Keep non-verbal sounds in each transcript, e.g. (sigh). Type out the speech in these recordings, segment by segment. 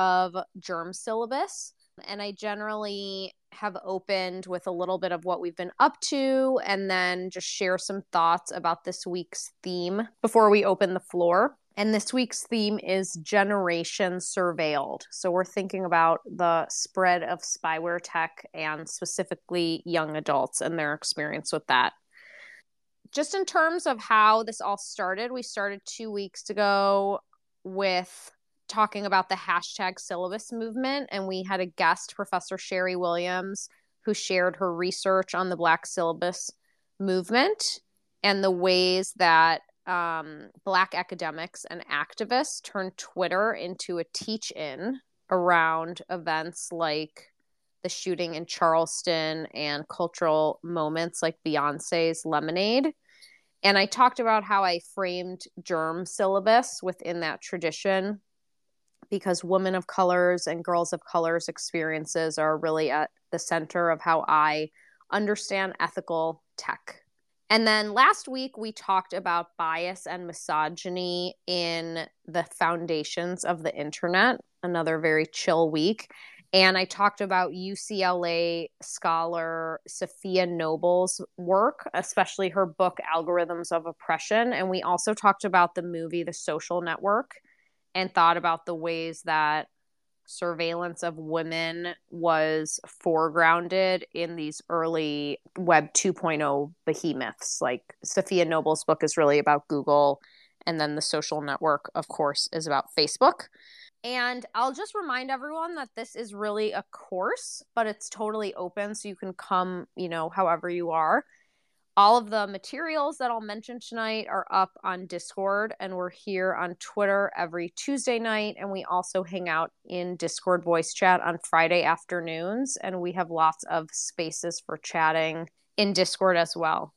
of germ syllabus. And I generally have opened with a little bit of what we've been up to and then just share some thoughts about this week's theme before we open the floor. And this week's theme is Generation Surveilled. So we're thinking about the spread of spyware tech and specifically young adults and their experience with that. Just in terms of how this all started, we started two weeks ago with talking about the hashtag syllabus movement, and we had a guest, Professor Sherry Williams, who shared her research on the Black syllabus movement and the ways that um, Black academics and activists turned Twitter into a teach in around events like the shooting in Charleston and cultural moments like Beyonce's Lemonade. And I talked about how I framed germ syllabus within that tradition because women of colors and girls of colors experiences are really at the center of how I understand ethical tech. And then last week, we talked about bias and misogyny in the foundations of the internet, another very chill week. And I talked about UCLA scholar Safiya Noble's work, especially her book, Algorithms of Oppression. And we also talked about the movie, The Social Network and thought about the ways that surveillance of women was foregrounded in these early web 2.0 behemoths. Like Safiya noble's book is really about google and then the social network of course is about facebook. And i'll just remind everyone that this is really a course but it's totally open so you can come you know however you are all of the materials that I'll mention tonight are up on Discord, and we're here on Twitter every Tuesday night. And we also hang out in Discord voice chat on Friday afternoons. And we have lots of spaces for chatting in Discord as well.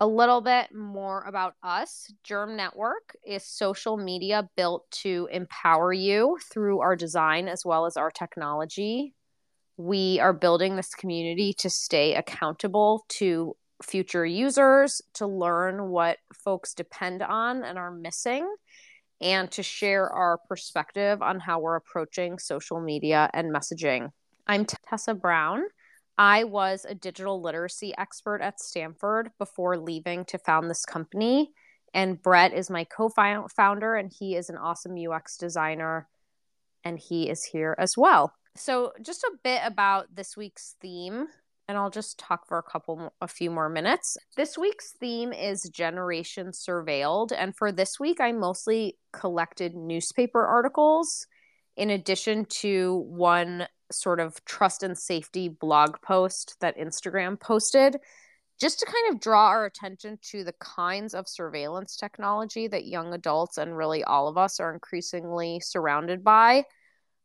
A little bit more about us. Germ Network is social media built to empower you through our design as well as our technology. We are building this community to stay accountable to future users to learn what folks depend on and are missing and to share our perspective on how we're approaching social media and messaging. I'm Tessa Brown. I was a digital literacy expert at Stanford before leaving to found this company. And Brett is my co founder, and he is an awesome UX designer, and he is here as well. So, just a bit about this week's theme and I'll just talk for a couple, a few more minutes. This week's theme is Generation Surveilled. And for this week, I mostly collected newspaper articles in addition to one sort of trust and safety blog post that Instagram posted, just to kind of draw our attention to the kinds of surveillance technology that young adults and really all of us are increasingly surrounded by.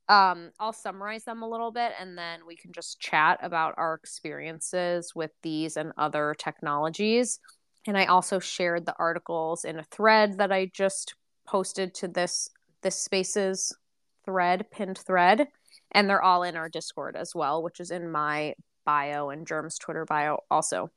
Um, I'll summarize them a little bit and then we can just chat about our experiences with these and other technologies. And I also shared the articles in a thread that I just posted to this this spaces thread, pinned thread, and they're all in our Discord as well, which is in my bio and Germ's Twitter bio also.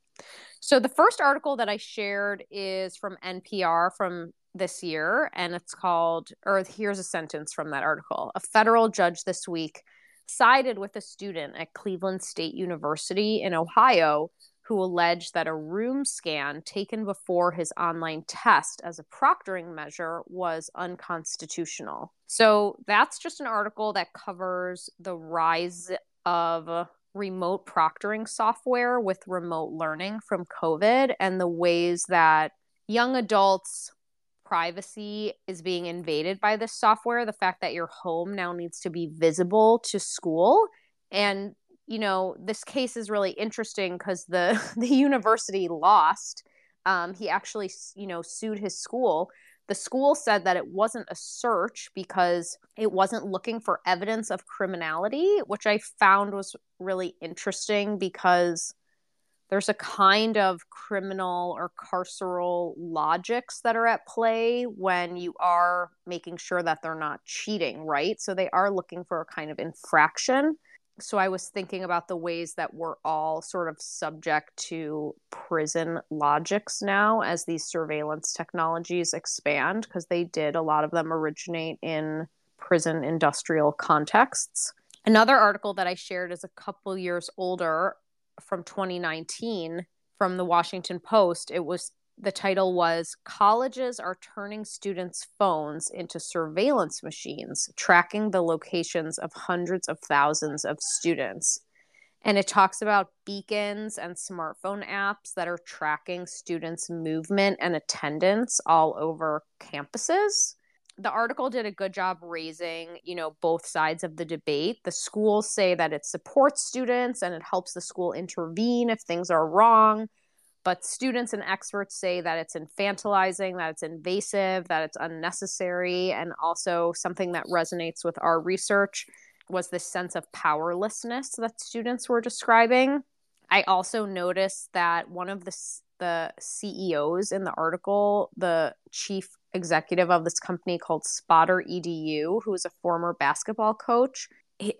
So the first article that I shared is from NPR from this year, and it's called, or here's a sentence from that article. A federal judge this week sided with a student at Cleveland State University in Ohio who alleged that a room scan taken before his online test as a proctoring measure was unconstitutional. So that's just an article that covers the rise of remote proctoring software with remote learning from COVID and the ways that young adults privacy is being invaded by this software the fact that your home now needs to be visible to school. And you know this case is really interesting because the (laughs) the university lost. Um, he actually you know sued his school. The school said that it wasn't a search because it wasn't looking for evidence of criminality which i found was really interesting because there's a kind of criminal or carceral logics that are at play when you are making sure that they're not cheating, right? So they are looking for a kind of infraction. So I was thinking about the ways that we're all sort of subject to prison logics now as these surveillance technologies expand, because they did, a lot of them originate in prison industrial contexts. Another article that I shared is a couple years older from 2019 from the Washington Post. It was the title was Colleges Are Turning Students' Phones into Surveillance Machines, Tracking the Locations of Hundreds of Thousands of Students. And it talks about beacons and smartphone apps that are tracking students' movement and attendance all over campuses. The article did a good job raising, you know, both sides of the debate. The schools say that it supports students and it helps the school intervene if things are wrong but students and experts say that it's infantilizing, that it's invasive, that it's unnecessary, and also something that resonates with our research was this sense of powerlessness that students were describing. I also noticed that one of the the CEOs in the article, the chief executive of this company called Spotter EDU, who is a former basketball coach,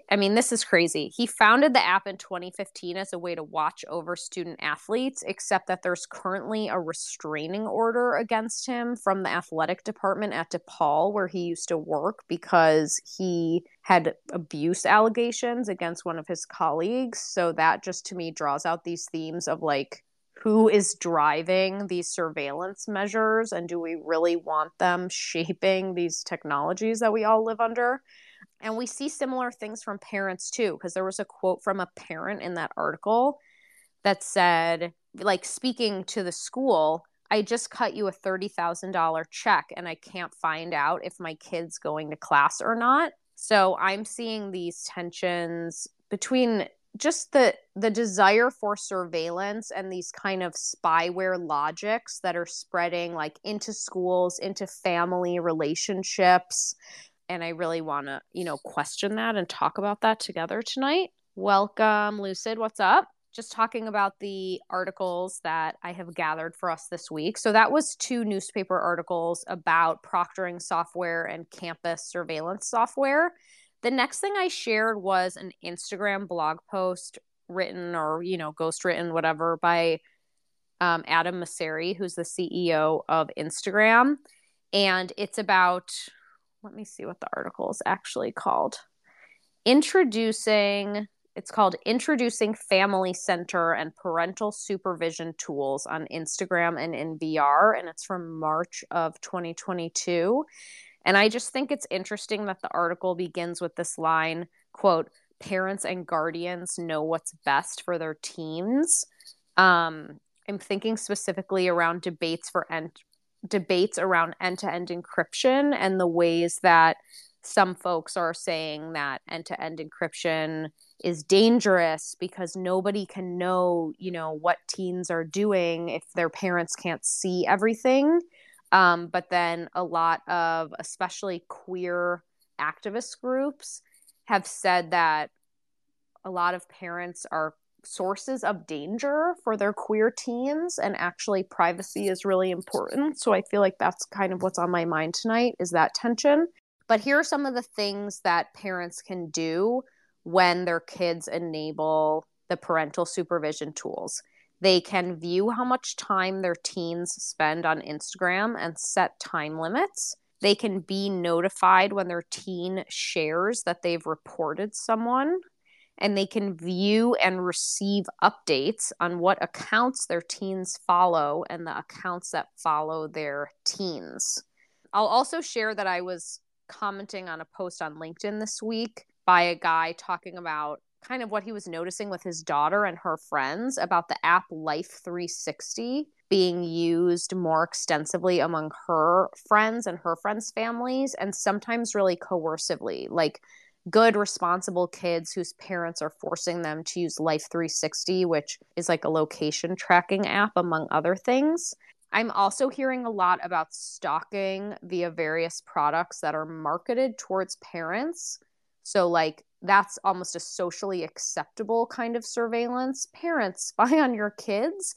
I mean, this is crazy. He founded the app in 2015 as a way to watch over student athletes, except that there's currently a restraining order against him from the athletic department at DePaul, where he used to work, because he had abuse allegations against one of his colleagues. So that just to me draws out these themes of like, who is driving these surveillance measures and do we really want them (laughs) shaping these technologies that we all live under and we see similar things from parents too, because there was a quote from a parent in that article that said, like, speaking to the school, I just cut you a $30,000 check and I can't find out if my kid's going to class or not. So I'm seeing these tensions between just the the desire for surveillance and these kind of spyware logics that are spreading like into schools into family relationships and I really want to, you know, question that and talk about that together tonight. Welcome, Lucid. What's up? Just talking about the articles that I have gathered for us this week. So that was two newspaper articles about proctoring software and campus surveillance software. The next thing I shared was an Instagram blog post written or, you know, ghost written, whatever, by um, Adam Mosseri, who's the CEO of Instagram. And it's about let me see what the article is actually called. Introducing, it's called Introducing Family Center and Parental Supervision Tools on Instagram and in VR. And it's from March of 2022. And I just think it's interesting that the article begins with this line quote, parents and guardians know what's best for their teens. Um, I'm thinking specifically around debates for ent- debates around end to end encryption and the ways that some folks are saying that end to end encryption is dangerous because nobody can know, you know, what teens are doing if their parents can't see everything. Um, but then a lot of, especially queer activist groups, have said that a lot of parents are sources of danger for their queer teens and actually privacy is really important. So i feel like that's kind of what's on my mind tonight is that tension. But here are some of the things that parents can do when their kids enable the parental supervision tools they can view how much time their teens spend on instagram and set time limits they can be notified when their teen shares that they've reported someone and they can view and receive updates on what accounts their teens follow and the accounts that follow their teens. I'll also share that I was commenting on a post on LinkedIn this week by a guy talking about kind of what he was noticing with his daughter and her friends about the app Life 360 being used more extensively among her friends and her friends' families, and sometimes really coercively. Like good responsible kids whose parents are forcing them to use life 360 which is like a location tracking app among other things i'm also hearing a lot about stalking via various products that are marketed towards parents so like that's almost a socially acceptable kind of surveillance parents (laughs) spy on your kids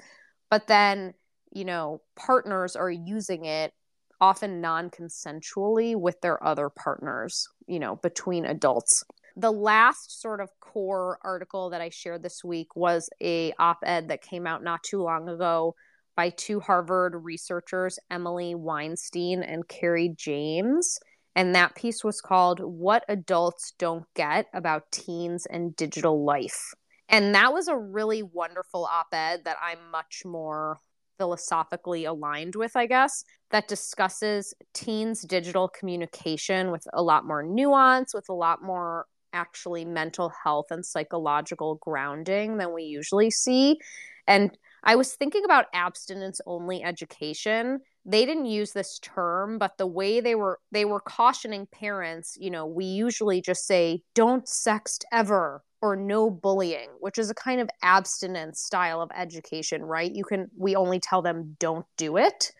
but then you know partners are using it often non consensually with their other partners, you know, between adults. The last sort of core article that I shared this week was a op-ed that came out not too long ago by two Harvard researchers, Emily Weinstein and Carrie James. And that piece was called What Adults Don't Get About Teens and Digital Life. And that was a really wonderful op ed that I'm much more philosophically aligned with, I guess, that discusses teens' digital communication with a lot more nuance, with a lot more actually mental health and psychological grounding than we usually see. And I was thinking about abstinence only education. They didn't use this term, but the way they were they were cautioning parents, you know, we usually just say don't sext ever or no bullying, which is a kind of abstinence style of education, right? You can we only tell them don't do it.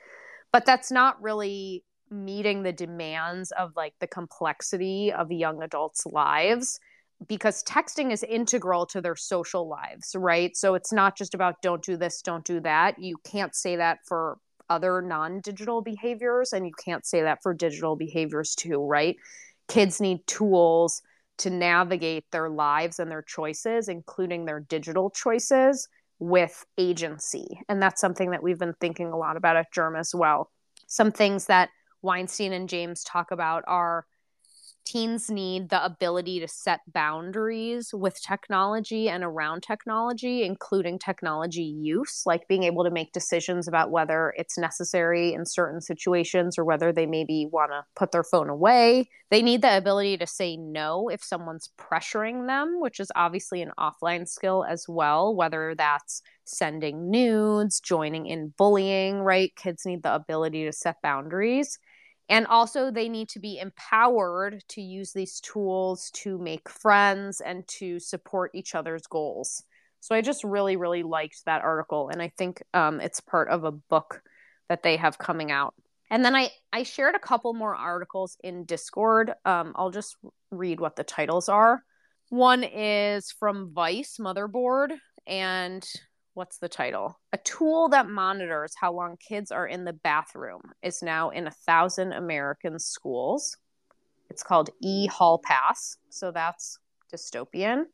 But that's not really meeting the demands of like the complexity of young adults' lives because texting is integral to their social lives, right? So it's not just about don't do this, don't do that. You can't say that for other non digital behaviors, and you can't say that for digital behaviors too, right? Kids need tools to navigate their lives and their choices, including their digital choices, with agency. And that's something that we've been thinking a lot about at Germ as well. Some things that Weinstein and James talk about are teens need the ability to set boundaries with technology and around technology, including technology use, like being able to make decisions about whether it's necessary in certain situations or whether they maybe want to put their phone away. They need the ability to say no if someone's pressuring them, which is obviously an offline skill as well, whether that's sending nudes, joining in bullying, right? Kids need the ability to set boundaries. And also, they need to be empowered to use these tools to make friends and to support each other's goals. So, I just really, really liked that article. And I think um, it's part of a book that they have coming out. And then I, I shared a couple more articles in Discord. Um, I'll just read what the titles are. One is from Vice Motherboard, and what's the title? A tool that monitors how long kids are in the bathroom is now in a thousand American schools. It's called E Hall Pass. So that's dystopian.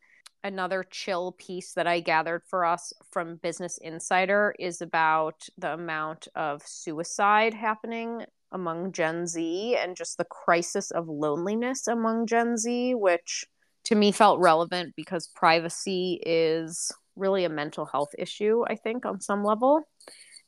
Another chill piece that I gathered for us from Business Insider is about the amount of suicide happening among Gen Z and just the crisis of loneliness among Gen Z, which to me felt relevant because privacy is really a mental health issue, I think, on some level.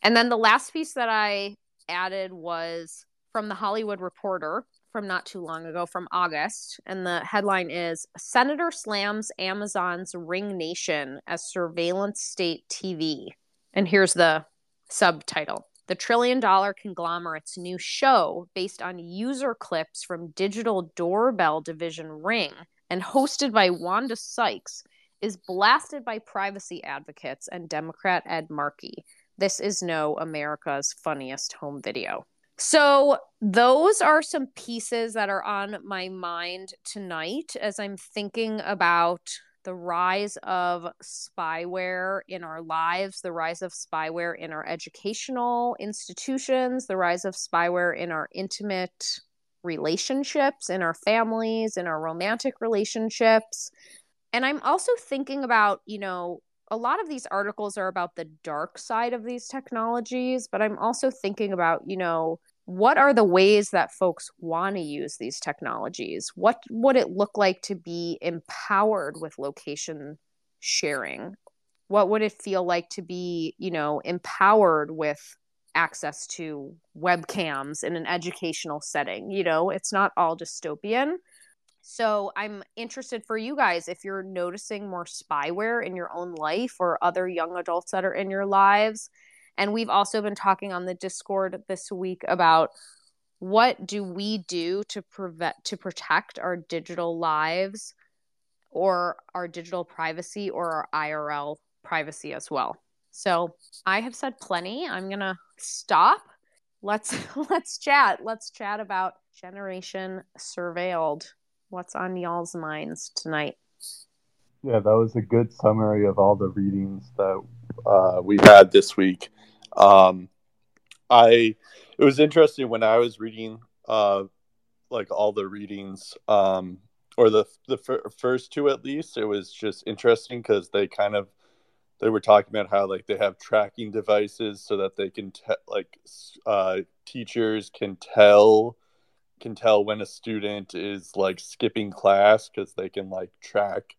And then the last piece that I added was from the Hollywood Reporter from not too long ago, from August. And the headline is Senator slams Amazon's Ring Nation as surveillance state TV. And here's the subtitle The trillion dollar conglomerate's new show, based on user clips from digital doorbell division Ring and hosted by Wanda Sykes, is blasted by privacy advocates and Democrat Ed Markey. This is no America's funniest home video. So, those are some pieces that are on my mind tonight as I'm thinking about the rise of spyware in our lives, the rise of spyware in our educational institutions, the rise of spyware in our intimate relationships, in our families, in our romantic relationships, and I'm also thinking about, you know, a lot of these articles are about the dark side of these technologies, but I'm also thinking about, you know, what are the ways that folks want to use these technologies? What would it look like to be empowered with location sharing? What would it feel like to be, you know, empowered with access to webcams in an educational setting? You know, it's not all dystopian. So I'm interested for you guys if you're noticing more spyware in your own life or other young adults that are in your lives. And we've also been talking on the Discord this week about what do we do to prevent to protect our digital lives or our digital privacy or our IRL privacy as well. So I have said plenty. I'm gonna stop. Let's (laughs) let's chat. Let's chat about generation surveilled what's on y'all's minds tonight? Yeah, that was a good summary of all the readings that uh, we had this week. Um, I it was interesting when I was reading uh, like all the readings um, or the the f- first two at least. It was just interesting because they kind of they were talking about how like they have tracking devices so that they can te- like uh, teachers can tell can tell when a student is like skipping class because they can like track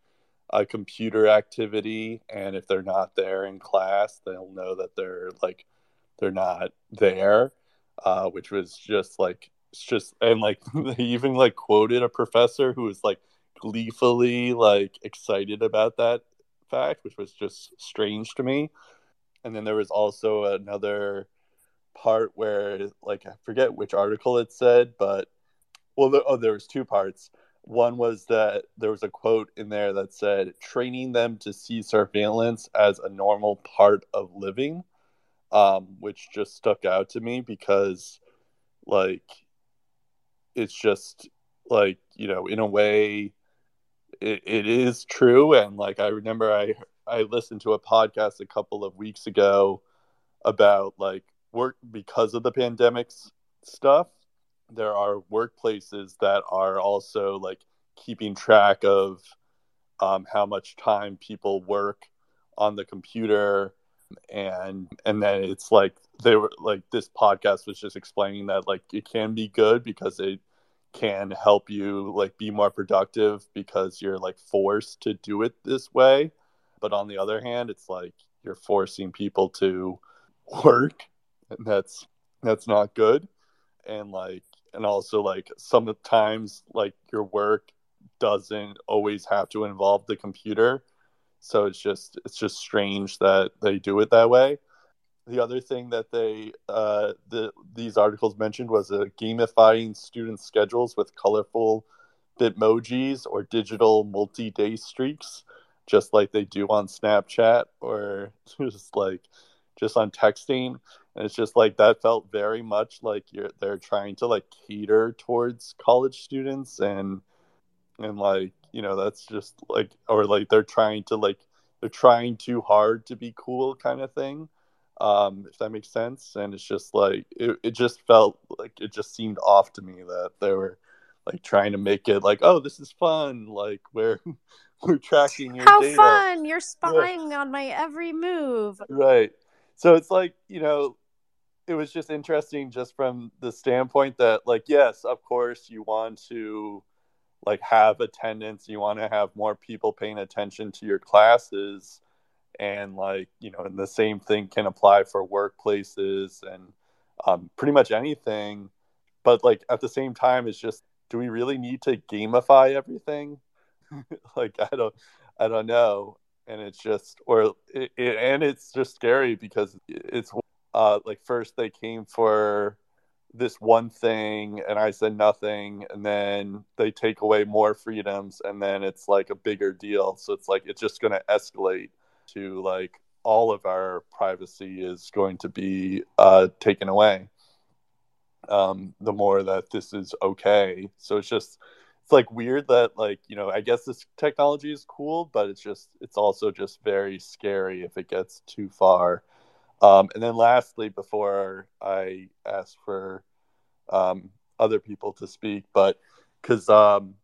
a computer activity and if they're not there in class they'll know that they're like they're not there uh, which was just like it's just and like (laughs) they even like quoted a professor who was like gleefully like excited about that fact which was just strange to me. And then there was also another part where like i forget which article it said but well there, oh there was two parts. One was that there was a quote in there that said training them to see surveillance as a normal part of living um, which just stuck out to me because like it's just like you know in a way it, it is true. And like i remember i i listened to a podcast a couple of weeks ago about like work because of the pandemics stuff there are workplaces that are also like keeping track of um, how much time people work on the computer. And and then it's like they were like this podcast was just explaining that like it can be good because it can help you like be more productive because you're like forced to do it this way. But on the other hand it's like you're forcing people to work. And that's that's not good. And like and also like sometimes like your work doesn't always have to involve the computer. So it's just it's just strange that they do it that way. The other thing that they uh, the these articles mentioned was a gamifying student schedules with colorful bitmojis or digital multi-day streaks just like they do on snapchat or (laughs) just like just on texting and it's just like that felt very much like you're they're trying to like cater towards college students and and like you know that's just like or like they're trying to like they're trying too hard to be cool kind of thing um if that makes sense and it's just like it, it just felt like it just seemed off to me that they were like trying to make it like oh this is fun like we're (laughs) we're tracking your how data. fun you're spying yeah. on my every move right so it's like you know it was just interesting just from the standpoint that like yes of course you want to like have attendance you want to have more people paying attention to your classes and like you know and the same thing can apply for workplaces and um, pretty much anything but like at the same time it's just do we really need to gamify everything? (laughs) Like i don't i don't know and it's just or it, it, and it's just scary because it's uh like first they came for this one thing and I said nothing and then they take away more freedoms and then it's like a bigger deal. So it's like it's just going to escalate to like all of our privacy is going to be uh, taken away. Um, the more that this is okay. So it's just it's like weird that like you know I guess this technology is cool, but it's just it's also just very scary if it gets too far. Um, and then lastly, before I ask for um, other people to speak, but because um,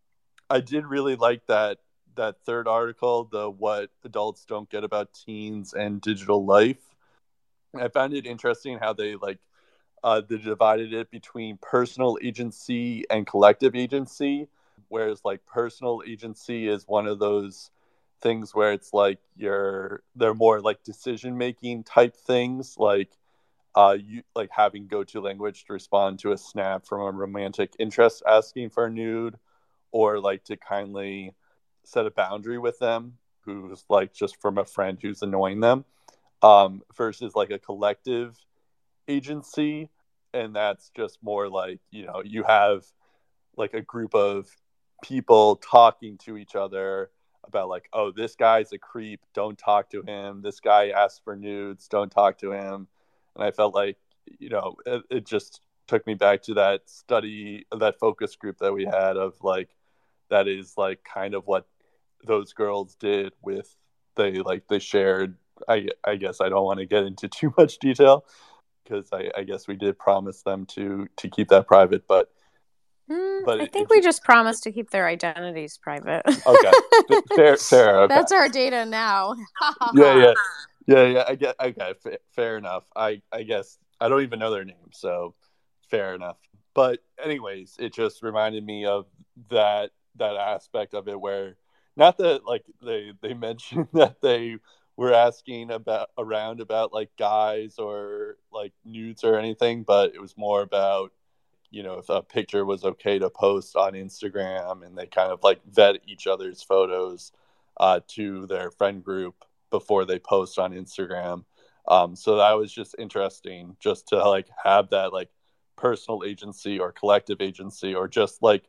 I did really like that that third article, the what adults don't get about teens and digital life. I found it interesting how they like uh, they divided it between personal agency and collective agency, whereas like personal agency is one of those things where it's like you're they're more like decision making type things like uh you like having go-to language to respond to a snap from a romantic interest asking for a nude or like to kindly set a boundary with them who's like just from a friend who's annoying them um versus like a collective agency. And that's just more like you know you have like a group of people talking to each other about like, oh, this guy's a creep. Don't talk to him. This guy asks for nudes. Don't talk to him. And I felt like, you know, it, it just took me back to that study, that focus group that we had of like, that is like kind of what those girls did with they like they shared. I I guess I don't want to get into (laughs) too much detail because I, I guess we did promise them to to keep that private, but Mm, but I think we just promised to keep their identities private. (laughs) okay, fair, (laughs) fair. Okay. That's our data now. (laughs) yeah, yeah, yeah, yeah. I get. Okay, fair, fair enough. I, I guess I don't even know their names, so fair enough. But anyways, it just reminded me of that that aspect of it where not that like they they mentioned that they were asking about around about like guys or like nudes or anything, but it was more about you know if a picture was okay to post on Instagram, and they kind of like vet each other's photos uh, to their friend group before they post on Instagram. Um, so that was just interesting, just to like have that like personal agency or collective agency, or just like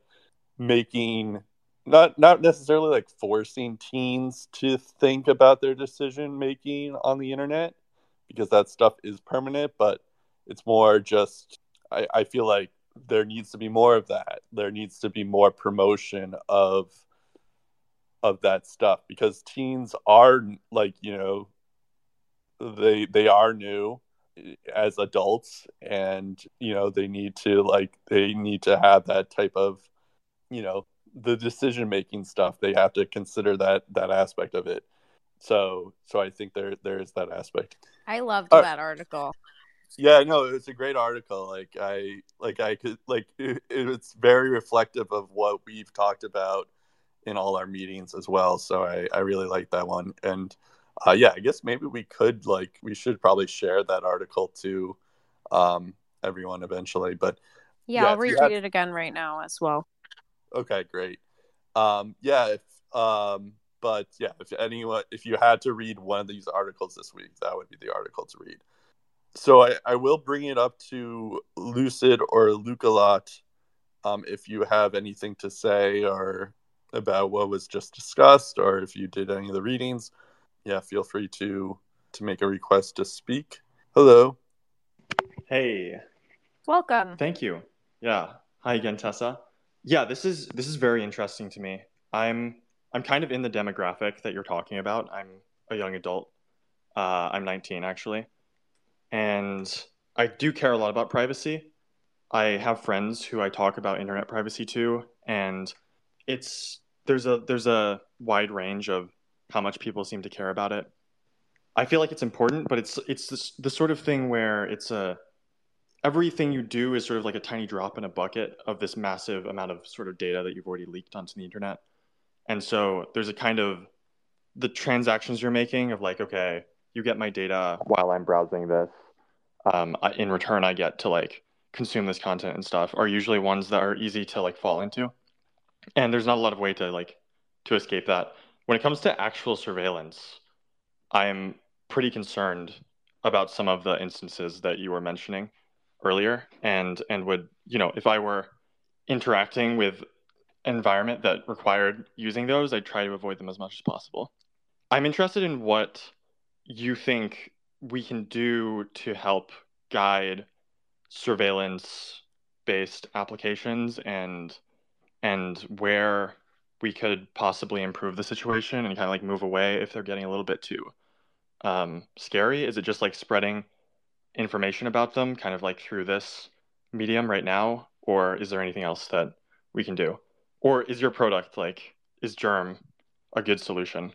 making not not necessarily like forcing teens to think about their decision making on the internet because that stuff is permanent, but it's more just I, I feel like there needs to be more of that. There needs to be more promotion of of that stuff because teens are like, you know, they they are new as adults and you know they need to like they need to have that type of you know the decision making stuff. They have to consider that that aspect of it. So so i think there there is that aspect. I loved uh, that article yeah no it's a great article like i like i could like it, it's very reflective of what we've talked about in all our meetings as well so i i really like that one and uh, yeah i guess maybe we could like we should probably share that article to um everyone eventually but yeah, yeah i'll retweet had... it again right now as well Okay, great. Um, yeah, if, um, but yeah, if anyone, if you had to read one of these articles this week, that would be the article to read. So I, I will bring it up to Lucid or Lukalot um, if you have anything to say or about what was just discussed, or if you did any of the readings. Yeah, feel free to to make a request to speak. Hello. Hey. Welcome. Thank you. Yeah. Hi again, Tessa. Yeah, this is this is very interesting to me. I'm I'm kind of in the demographic that you're talking about. I'm a young adult. Uh, I'm 19 actually, and I do care a lot about privacy. I have friends who I talk about internet privacy to, and it's there's a there's a wide range of how much people seem to care about it. I feel like it's important, but it's it's this, the sort of thing where it's a everything you do is sort of like a tiny drop in a bucket of this massive amount of sort of data that you've already leaked onto the internet. And so there's a kind of the transactions you're making of like, okay, you get my data while I'm browsing this. Um, in return, I get to like consume this content and stuff are usually ones that are easy to like fall into. And there's not a lot of way to like to escape that. When it comes to actual surveillance, I'm pretty concerned about some of the instances that you were mentioning earlier and and would you know if i were interacting with environment that required using those i'd try to avoid them as much as possible i'm interested in what you think we can do to help guide surveillance based applications and and where we could possibly improve the situation and kind of like move away if they're getting a little bit too um, scary? Is it just like spreading information about them kind of like through this medium right now? Or is there anything else that we can do? Or is your product like is germ a good solution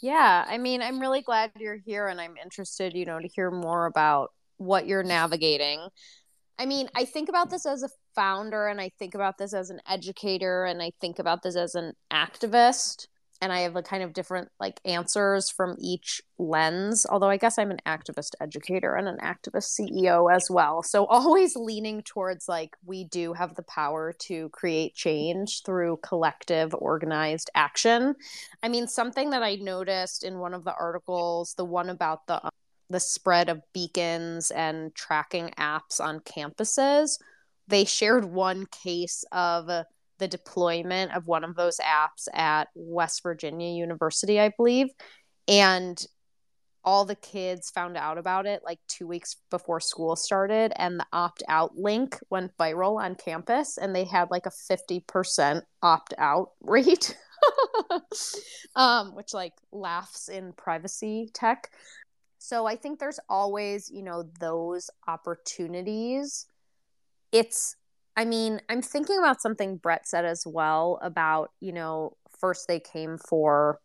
yeah i mean i'm really glad you're here and i'm interested you know to hear more about what you're navigating. I mean i think about this as a founder and i think about this as an educator and i think about this as an activist and I have a kind of different like answers from each lens. Although I guess I'm an activist educator and an activist CEO as well. So always leaning towards like we do have the power to create change through collective organized action. I mean, something that I noticed in one of the articles, the one about the um, the spread of beacons and tracking apps on campuses, they shared one case of the deployment of one of those apps at West Virginia University, I believe. And all the kids found out about it like two weeks before school started, and the opt out link went viral on campus, and they had like a 50% opt out rate, um, which like laughs in privacy tech. So I think there's always, you know, those opportunities. It's I mean, I'm thinking about something Brett said as well about, you know, first they came for,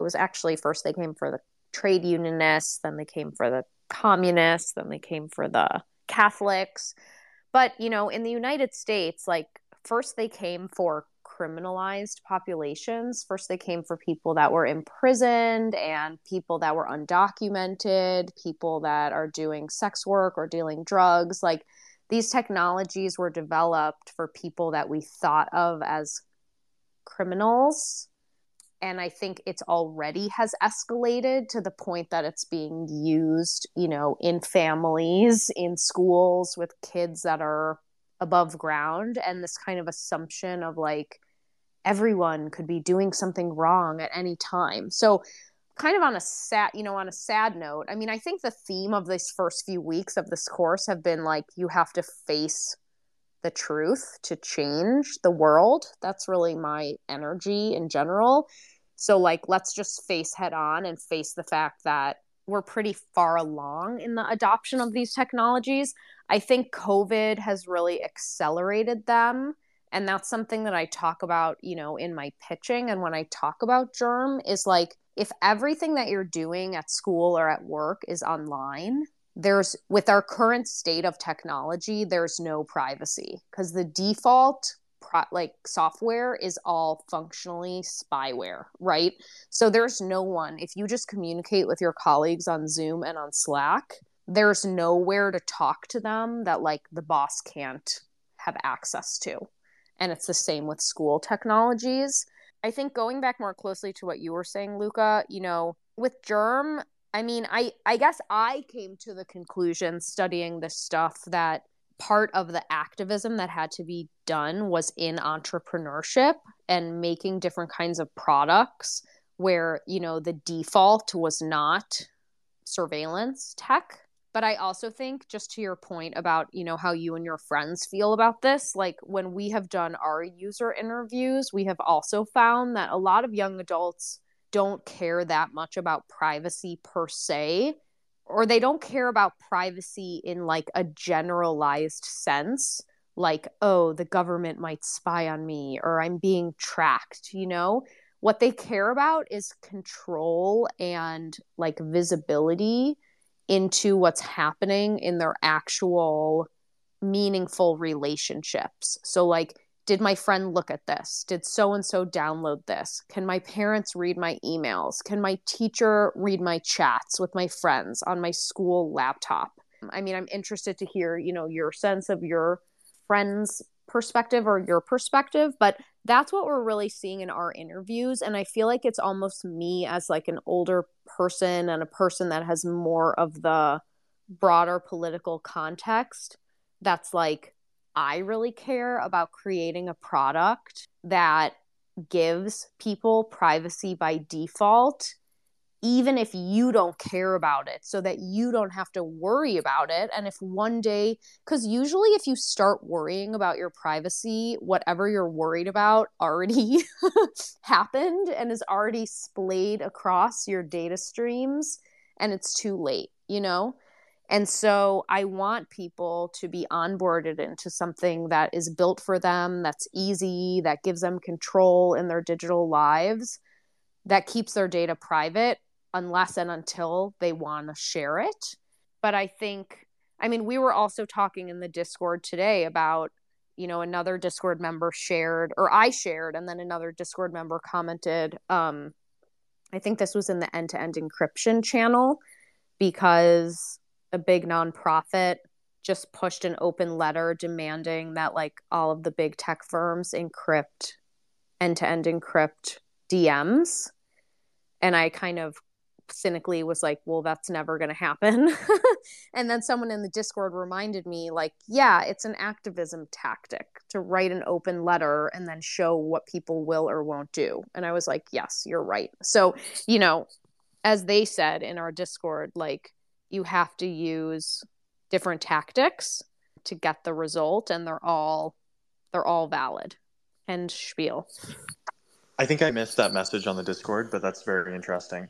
it was actually first they came for the trade unionists, then they came for the communists, then they came for the Catholics. But, you know, in the United States, like first they came for criminalized populations. First, they came for people that were imprisoned and people that were undocumented, people that are doing sex work or dealing drugs. Like these technologies were developed for people that we thought of as criminals. And I think it's already has escalated to the point that it's being used, you know, in families, in schools with kids that are above ground and this kind of assumption of like everyone could be doing something wrong at any time. So kind of on a sad, you know, on a sad note, I mean, I think the theme of these first few weeks of this course have been like you have to face the truth to change the world. That's really my energy in general. So like let's just face head on and face the fact that we're pretty far along in the adoption of these technologies. I think COVID has really accelerated them. And that's something that I talk about, you know, in my pitching. And when I talk about germ, is like if everything that you're doing at school or at work is online, there's with our current state of technology, there's no privacy because the default pro- like software is all functionally spyware, right? So there's no one if you just communicate with your colleagues on Zoom and on Slack, there's nowhere to talk to them that like the boss can't have access to. And it's the same with school technologies. I think going back more closely to what you were saying, Luca, you know, with germ, I mean, I I guess I came to the conclusion studying this stuff that part of the activism that had to be done was in entrepreneurship and making different kinds of products where, you know, the default was not surveillance tech but i also think just to your point about you know how you and your friends feel about this like when we have done our user interviews we have also found that a lot of young adults don't care that much about privacy per se or they don't care about privacy in like a generalized sense like oh the government might spy on me or i'm being tracked you know? What they care about is control and like visibility into what's happening in their actual meaningful relationships. So, like, did my friend look at this? Did so and so download this? Can my parents read my emails? Can my teacher read my chats with my friends on my school laptop? I mean, I'm interested to hear, you know, your sense of your friends' perspective or your perspective, but that's what we're really seeing in our interviews and i feel like it's almost me as like an older person and a person that has more of the broader political context that's like i really care about creating a product that gives people privacy by default even if you don't care about it so that you don't have to worry about it. And if one day cuz usually if you start worrying about your privacy whatever you're worried about already (laughs) happened and is already splayed across your data streams and it's too late you know? And so I want people to be onboarded into something that is built for them, that's easy, that gives them control in their digital lives, that keeps their data private, unless and until they want to share it. But I think, I mean, we were also talking in the Discord today about, you know, another Discord member shared, or I shared, and then another Discord member commented. Um, I think this was in the end to end encryption channel because a big nonprofit just pushed an open letter demanding that like all of the big tech firms encrypt end to end encrypt DMs. And I kind of cynically was like, well, that's never going to happen. (laughs) and then someone in the Discord reminded me, like, yeah, it's an activism tactic to write an open letter and then show what people will or won't do. And I was like, yes, you're right. So, you know, as they said in our Discord, like, you have to use different tactics to get the result and they're all they're all valid and spiel i think i missed that message on the discord but that's very interesting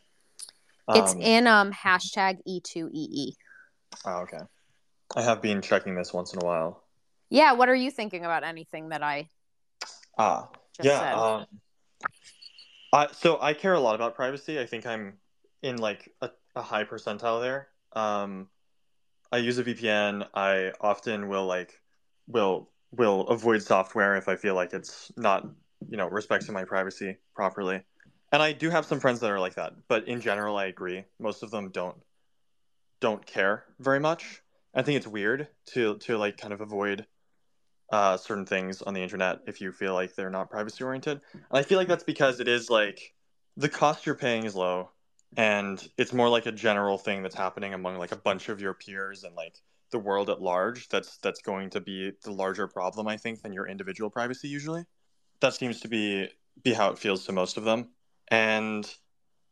it's um, in um hashtag E2EE. Oh, okay. I have been checking this once in a while. Yeah, what are you thinking about anything that I Ah, yeah. Um, I, so I care a lot about privacy. I think I'm in like a, a high percentile there. Um, I use a VPN. I often will like will will avoid software if I feel like it's not you know respecting my privacy properly. And I do have some friends that are like that, but in general, I agree. Most of them don't don't care very much. I think it's weird to to like kind of avoid uh, certain things on the internet if you feel like they're not privacy oriented. And I feel like that's because it is like the cost you're paying is low, and it's more like a general thing that's happening among like a bunch of your peers and like the world at large. That's that's going to be the larger problem, I think, than your individual privacy usually. That seems to be be how it feels to most of them, and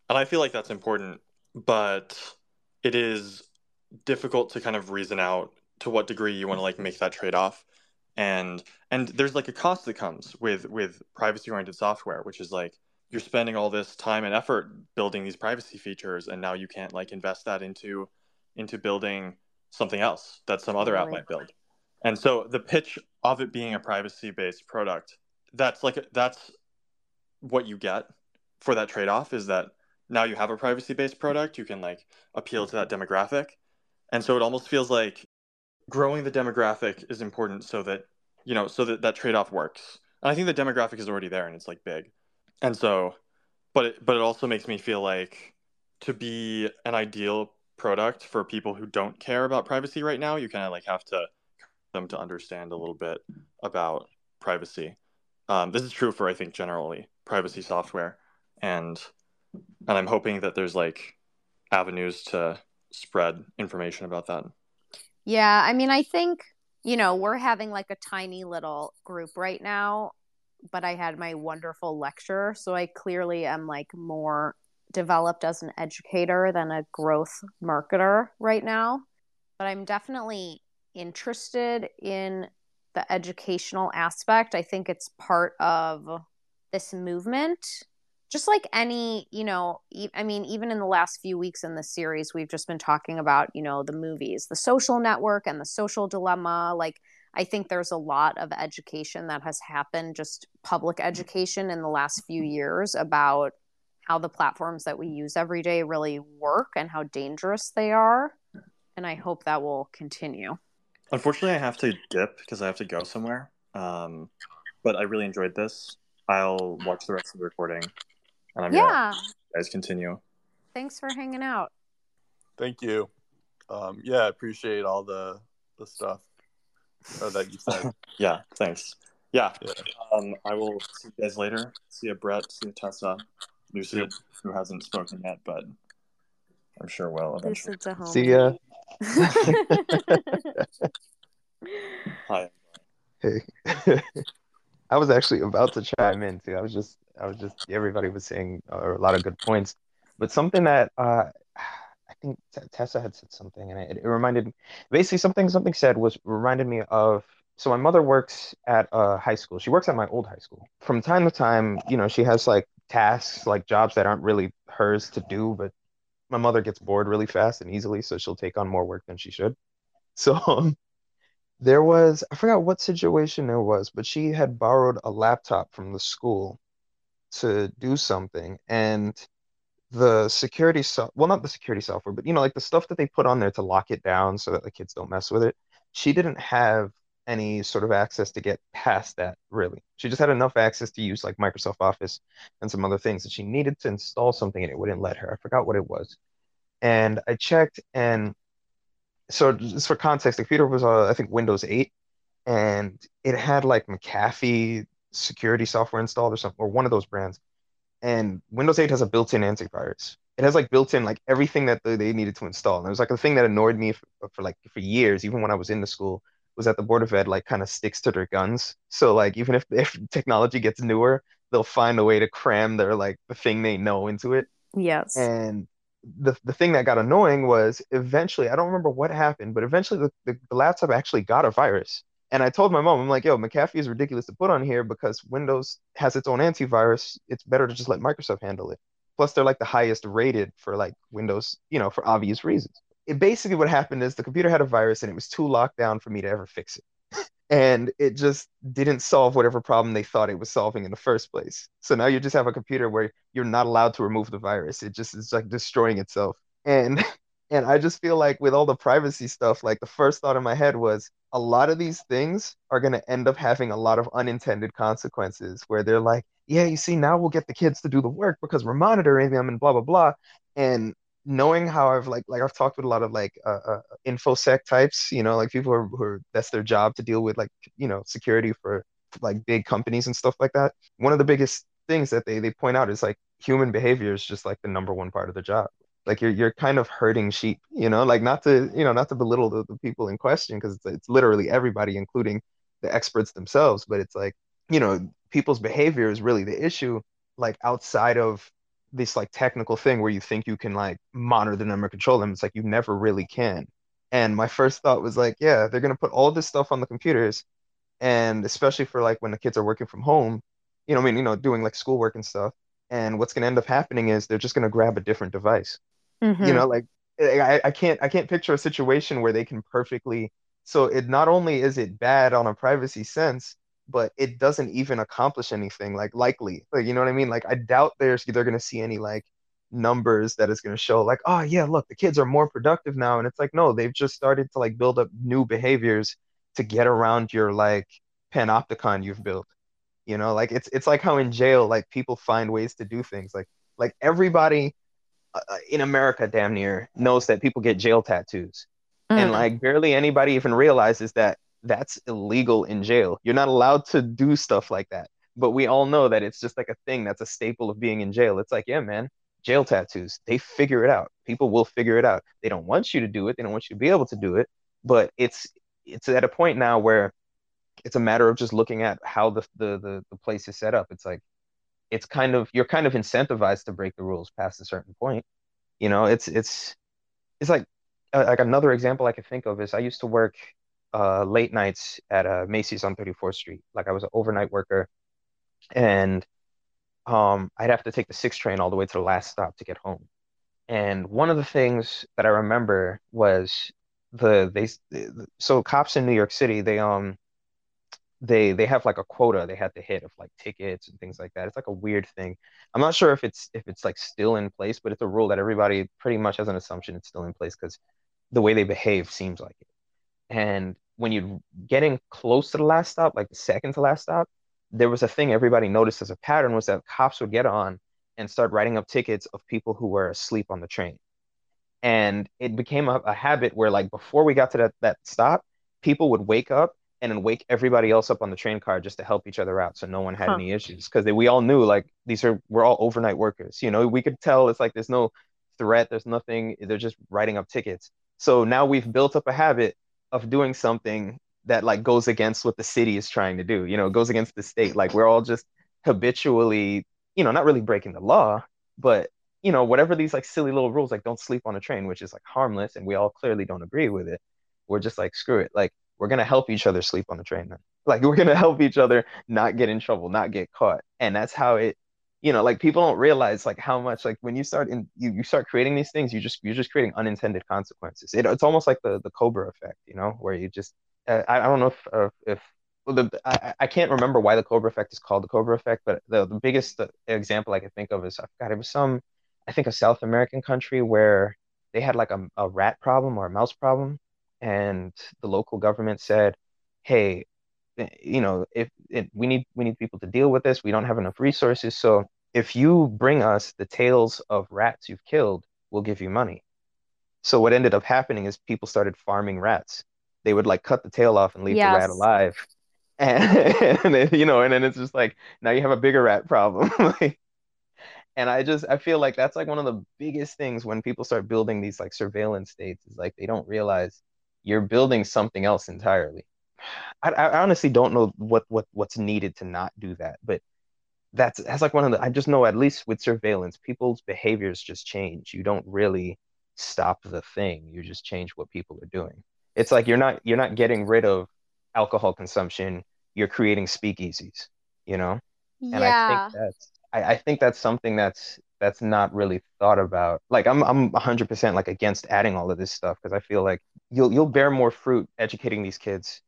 and I feel like that's important, but it is difficult to kind of reason out to what degree you want to like make that trade off and and there's like a cost that comes with with privacy oriented software which is like you're spending all this time and effort building these privacy features and now you can't like invest that into into building something else that some other app might build. And so the pitch of it being a privacy based product that's like that's what you get for that trade off is that now you have a privacy based product you can like appeal to that demographic. And so it almost feels like growing the demographic is important so that you know so that that trade-off works. And i think the demographic is already there and it's like big. And so but it, but it also makes me feel like to be an ideal product for people who don't care about privacy right now you kind of like have to them to understand a little bit about privacy. Um, this is true for i think generally privacy software and and i'm hoping that there's like avenues to spread information about that yeah, I mean, I think, you know, we're having like a tiny little group right now, but I had my wonderful lecture. So I clearly am like more developed as an educator than a growth marketer right now. But I'm definitely interested in the educational aspect. I think it's part of this movement just like any, you know, I mean, even in the last few weeks in the series, we've just been talking about, you know, the movies, the social network and the social dilemma. Like, I think there's a lot of education that has happened, just public education in the last few years about how the platforms that we use every day really work and how dangerous they are. And I hope that will continue. Unfortunately, I have to dip because I have to go somewhere. Um, but I really enjoyed this. I'll watch the rest of the recording and I'm yeah. guys continue. Thanks for hanging out. Thank you. Um, yeah, I appreciate all the the stuff that you said. (laughs) yeah, thanks. Yeah. yeah. Um, I will see you guys later. See you, Brett. See you, Tessa. Lucy, yep. who hasn't spoken yet, but I'm sure will eventually. Lucid's a home. See ya. (laughs) Hi. Hey. (laughs) I was actually about to chime in too. I was just, I was just, everybody was saying uh, a lot of good points, but something that uh, I think Tessa had said something, and it, it reminded, basically something something said was reminded me of. So my mother works at a high school. She works at my old high school. From time to time, you know, she has like tasks, like jobs that aren't really hers to do, but my mother gets bored really fast and easily, so she'll take on more work than she should. So um, there was I forgot what situation there was, but she had borrowed a laptop from the school to do something, and the security so well not the security software, but you know like the stuff that they put on there to lock it down so that the kids don't mess with it. She didn't have any sort of access to get past that really. She just had enough access to use like Microsoft Office and some other things that she needed to install something and it wouldn't let her. I forgot what it was. And I checked and so just for context, the computer was uh, I think Windows 8, and it had like McAfee security software installed or something, or one of those brands. And Windows 8 has a built-in antivirus. It has like built-in like everything that they needed to install. And it was like a thing that annoyed me for, for like for years, even when I was in the school, was that the board of ed like kind of sticks to their guns. So like even if (laughs) if technology gets newer, they'll find a way to cram their like the thing they know into it. Yes. And the the thing that got annoying was eventually I don't remember what happened, but eventually the, the, the, laptop actually got a virus. And I told my mom, I'm like, yo, McAfee is ridiculous to put on here because Windows has its own antivirus. It's better to just let Microsoft handle it. Plus, they're like the highest rated for like Windows, you know, for obvious reasons. It basically what happened is the computer had a virus and it was too locked down for me to ever fix it and it just didn't solve whatever problem they thought it was solving in the first place. So now you just have a computer where you're not allowed to remove the virus. It just is like destroying itself. And (laughs) And I just feel like with all the privacy stuff, like the first thought in my head was a lot of these things are going to end up having a lot of unintended consequences where they're like, yeah, you see, now we'll get the kids to do the work because we're monitoring them and blah, blah, blah. And knowing how I've like, like I've talked with a lot of like uh, uh, infosec types, you know, like people who are, who are, that's their job to deal with like, you know, security for like big companies and stuff like that. One of the biggest things that they, they point out is like human behavior is just like the number one part of the job like you're you're kind of hurting sheep you know like not to you know not to belittle the, the people in question because it's, it's literally everybody including the experts themselves but it's like you know people's behavior is really the issue like outside of this like technical thing where you think you can like monitor them or control them it's like you never really can and my first thought was like yeah they're going to put all this stuff on the computers and especially for like when the kids are working from home you know i mean you know doing like schoolwork and stuff and what's going to end up happening is they're just going to grab a different device mm-hmm. you know like I, I can't i can't picture a situation where they can perfectly so it not only is it bad on a privacy sense but it doesn't even accomplish anything like likely like you know what i mean like i doubt there's they're going to see any like numbers that is going to show like oh yeah look the kids are more productive now and it's like no they've just started to like build up new behaviors to get around your like panopticon you've built you know like it's it's like how in jail like people find ways to do things like like everybody uh, uh, in America, damn near, knows that people get jail tattoos. Mm. And like barely anybody even realizes that that's illegal in jail. You're not allowed to do stuff like that. But we all know that it's just like a thing that's a staple of being in jail. It's like, yeah, man, jail tattoos, they figure it out. People will figure it out. They don't want you to do it. They don't want you to be able to do it. But it's it's at a point now where it's a matter of just looking at how the the the, the place is set up. It's like it's kind of you're kind of incentivized to break the rules past a certain point. You know, it's it's it's like uh, like another example I could think of is I used to work uh, late nights at uh, Macy's on 34th Street. Like I was an overnight worker, and um, I'd have to take the six train all the way to the last stop to get home. And one of the things that I remember was the they so cops in New York City they um they they have like a quota they had to hit of like tickets and things like that. It's like a weird thing. I'm not sure if it's if it's like still in place, but it's a rule that everybody pretty much has an assumption it's still in place because the way they behave seems like it. And when you're getting close to the last stop, like the second to last stop, there was a thing everybody noticed as a pattern was that cops would get on and start writing up tickets of people who were asleep on the train. And it became a, a habit where like before we got to that, that stop, people would wake up and then wake everybody else up on the train car just to help each other out so no one had huh. any issues because we all knew like these are we're all overnight workers you know we could tell it's like there's no threat there's nothing they're just writing up tickets so now we've built up a habit of doing something that like goes against what the city is trying to do you know goes against the state like we're all just habitually you know not really breaking the law but you know whatever these like silly little rules like don't sleep on a train which is like harmless and we all clearly don't agree with it we're just like screw it like we're gonna help each other sleep on the train then. Like (laughs) we're gonna help each other not get in trouble, not get caught. And that's how it you know, like people don't realize like how much like when you start in you, you start creating these things, you just you're just creating unintended consequences. It, it's almost like the the Cobra effect, you know, where you just uh, I, I don't know if uh, if well, the I, I can't remember why the Cobra effect is called the Cobra effect, but the, the biggest example I can think of is I forgot it was some I think a South American country where they had like a, a rat problem or a mouse problem and the local government said, "Hey, Eh, you know, if it, we need we need people to deal with this, we don't have enough resources. So if you bring us the tails of rats you've killed, we'll give you money." So what ended up happening is people started farming rats. They would like cut the tail off and leave yes. the rat alive. And, (laughs) and then, you know, and then it's just like now you have a bigger rat problem. (laughs) and I just I feel like that's like one of the biggest things when people start building these like surveillance states is like they don't realize you're building something else entirely. I, I honestly don't know what, what what's needed to not do that, but that's that's like one of the I just know at least with surveillance, people's behaviors just change. You don't really stop the thing. You just change what people are doing. It's like you're not you're not getting rid of alcohol consumption. You're creating speakeasies, you know? Yeah. And I think that's I, I think that's something that's that's not really thought about. Like I'm I'm 100% like against adding all of this stuff because I feel like you'll you'll bear more fruit educating these kids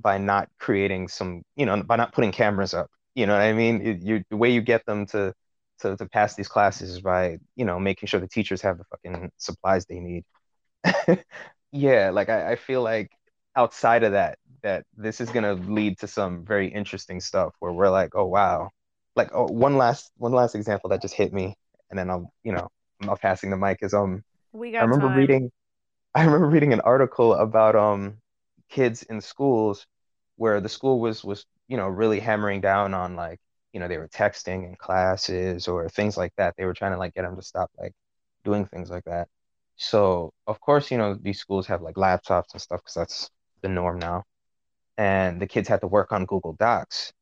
by not creating some, you know, by not putting cameras up. You know what I mean? It, you the way you get them to to to pass these classes is by, you know, making sure the teachers have the fucking supplies they need. (laughs) yeah, like I, I feel like outside of that, that this is gonna lead to some very interesting stuff where we're like, oh wow. Like oh, one last one last example that just hit me, and then I'll you know I'm not passing the mic is um We got I remember time. reading I remember reading an article about um kids in schools where the school was was you know really hammering down on like you know they were texting in classes or things like that. They were trying to like get them to stop like doing things like that. So of course you know these schools have like laptops and stuff because that's the norm now. And the kids had to work on Google Docs.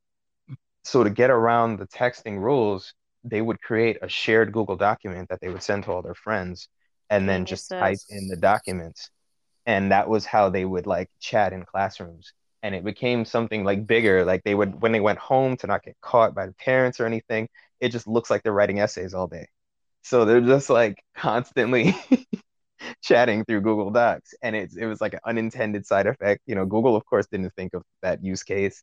So to get around the texting rules, they would create a shared Google document that they would send to all their friends and then just type in the documents and that was how they would like chat in classrooms. And it became something like bigger like they would when they went home to not get caught by the parents or anything it just looks like they're writing essays all day. So they're just like constantly (laughs) chatting through google docs. And it's it was like an unintended side effect. You know google of course didn't think of that use case.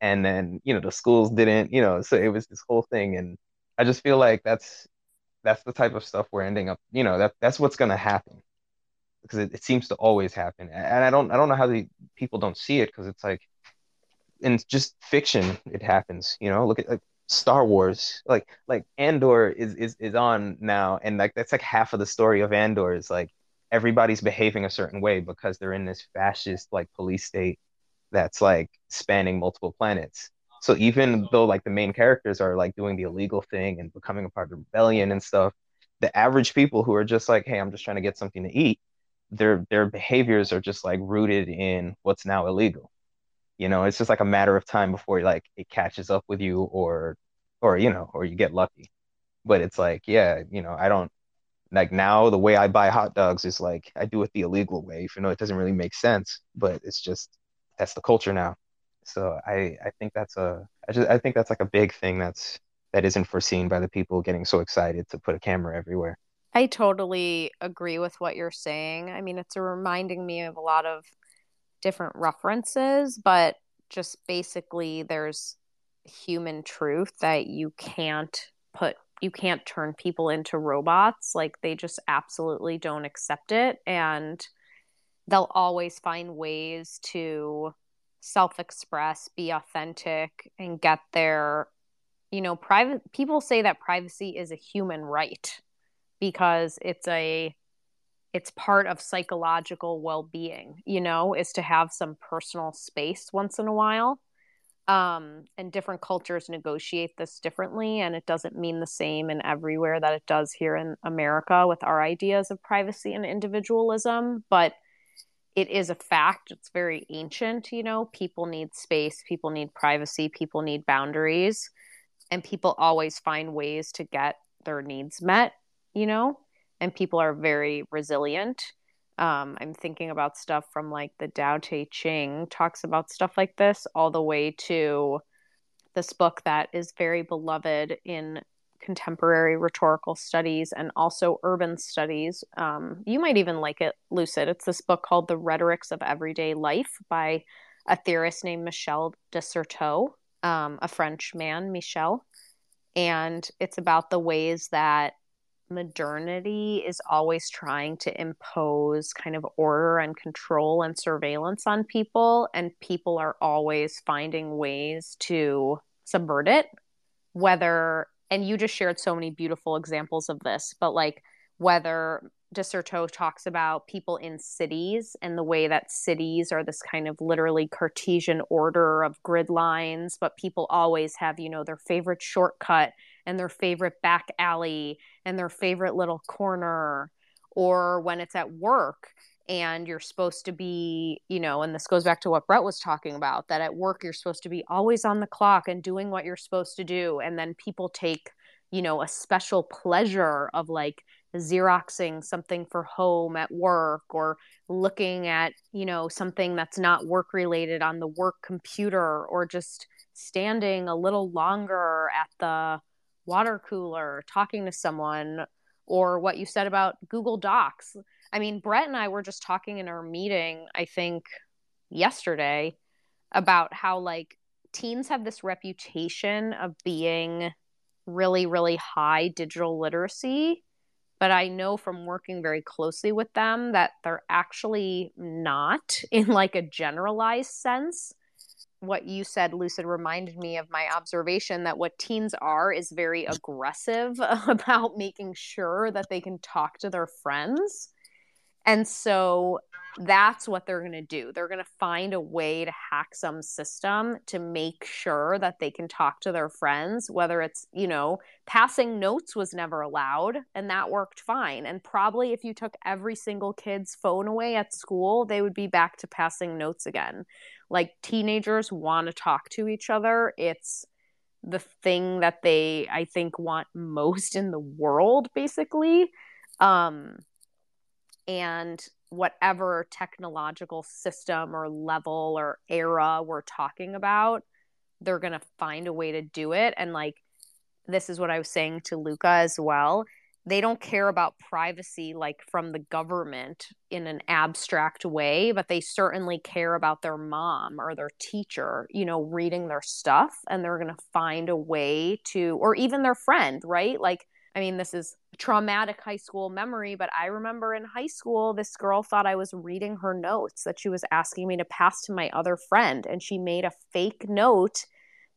And then you know the schools didn't you know so it was this whole thing. And i just feel like that's that's the type of stuff we're ending up you know that that's what's going to happen because it, it seems to always happen. And I don't I don't know how the people don't see it because it's like in just fiction it happens. You know, look at like Star Wars, like like Andor is is is on now, and like that's like half of the story of Andor is like everybody's behaving a certain way because they're in this fascist like police state that's like spanning multiple planets. So even though like the main characters are like doing the illegal thing and becoming a part of the rebellion and stuff, the average people who are just like, hey, I'm just trying to get something to eat, their their behaviors are just like rooted in what's now illegal. You know, it's just like a matter of time before like it catches up with you or or you know, or you get lucky. But it's like, yeah, you know, I don't like now the way I buy hot dogs is like I do it the illegal way, if you know it doesn't really make sense, but it's just that's the culture now. So I I think that's a I just I think that's like a big thing that's that isn't foreseen by the people getting so excited to put a camera everywhere. I totally agree with what you're saying. I mean, it's reminding me of a lot of different references, but just basically there's human truth that you can't put you can't turn people into robots. Like they just absolutely don't accept it and they'll always find ways to self-express, be authentic and get their, you know, private people say that privacy is a human right because it's a it's part of psychological well-being you know is to have some personal space once in a while. Um, and different cultures negotiate this differently and it doesn't mean the same in everywhere that it does here in america with our ideas of privacy and individualism but it is a fact. It's very ancient you know people need space people need privacy people need boundaries and people always find ways to get their needs met you know and people are very resilient. Um, i'm thinking about stuff from like the Tao Te Ching talks about stuff like this all the way to this book that is very beloved in contemporary rhetorical studies and also urban studies. Um, you might even like it lucid. It's this book called the rhetorics of everyday life by a theorist named michel de certeau um, a french man michel. And it's about the ways that modernity is always trying to impose kind of order and control and surveillance on people, and people are always finding ways to subvert it. Whether, and you just shared so many beautiful examples of this, but like whether de Certeau talks about people in cities and the way that cities are this kind of literally Cartesian order of grid lines, but people always have, you know, their favorite shortcut and their favorite back alley and their favorite little corner, or when it's at work and you're supposed to be, you know, and this goes back to what Brett was talking about that at work you're supposed to be always on the clock and doing what you're supposed to do. And then people take, you know, a special pleasure of like Xeroxing something for home at work or looking at, you know, something that's not work related on the work computer or just standing a little longer at the water cooler talking to someone or what you said about Google Docs. I mean, Brett and I were just talking in our meeting, I think yesterday, about how like teens have this reputation of being really, really high digital literacy but I know from working very closely with them that they're actually not in like a generalized sense. What you said, Lucid, reminded me of my observation that what teens are is very mm. aggressive (laughs) about making sure that they can talk to their friends. And so that's what they're going to do. They're going to find a way to hack some system to make sure that they can talk to their friends, whether it's, you know, passing notes was never allowed and that worked fine. And probably if you took every single kid's phone away at school, they would be back to passing notes again. Like teenagers want to talk to each other. It's the thing that they, I think, want most in the world, basically. Um, and whatever technological system or level or era we're talking about, they're going to find a way to do it. And like, this is what I was saying to Luca as well. They don't care about privacy like from the government in an abstract way, but they certainly care about their mom or their teacher, you know, reading their stuff and they're going to find a way to, or even their friend, right? Like, I mean, this is traumatic high school memory, but I remember in high school, this girl thought I was reading her notes that she was asking me to pass to my other friend. And she made a fake note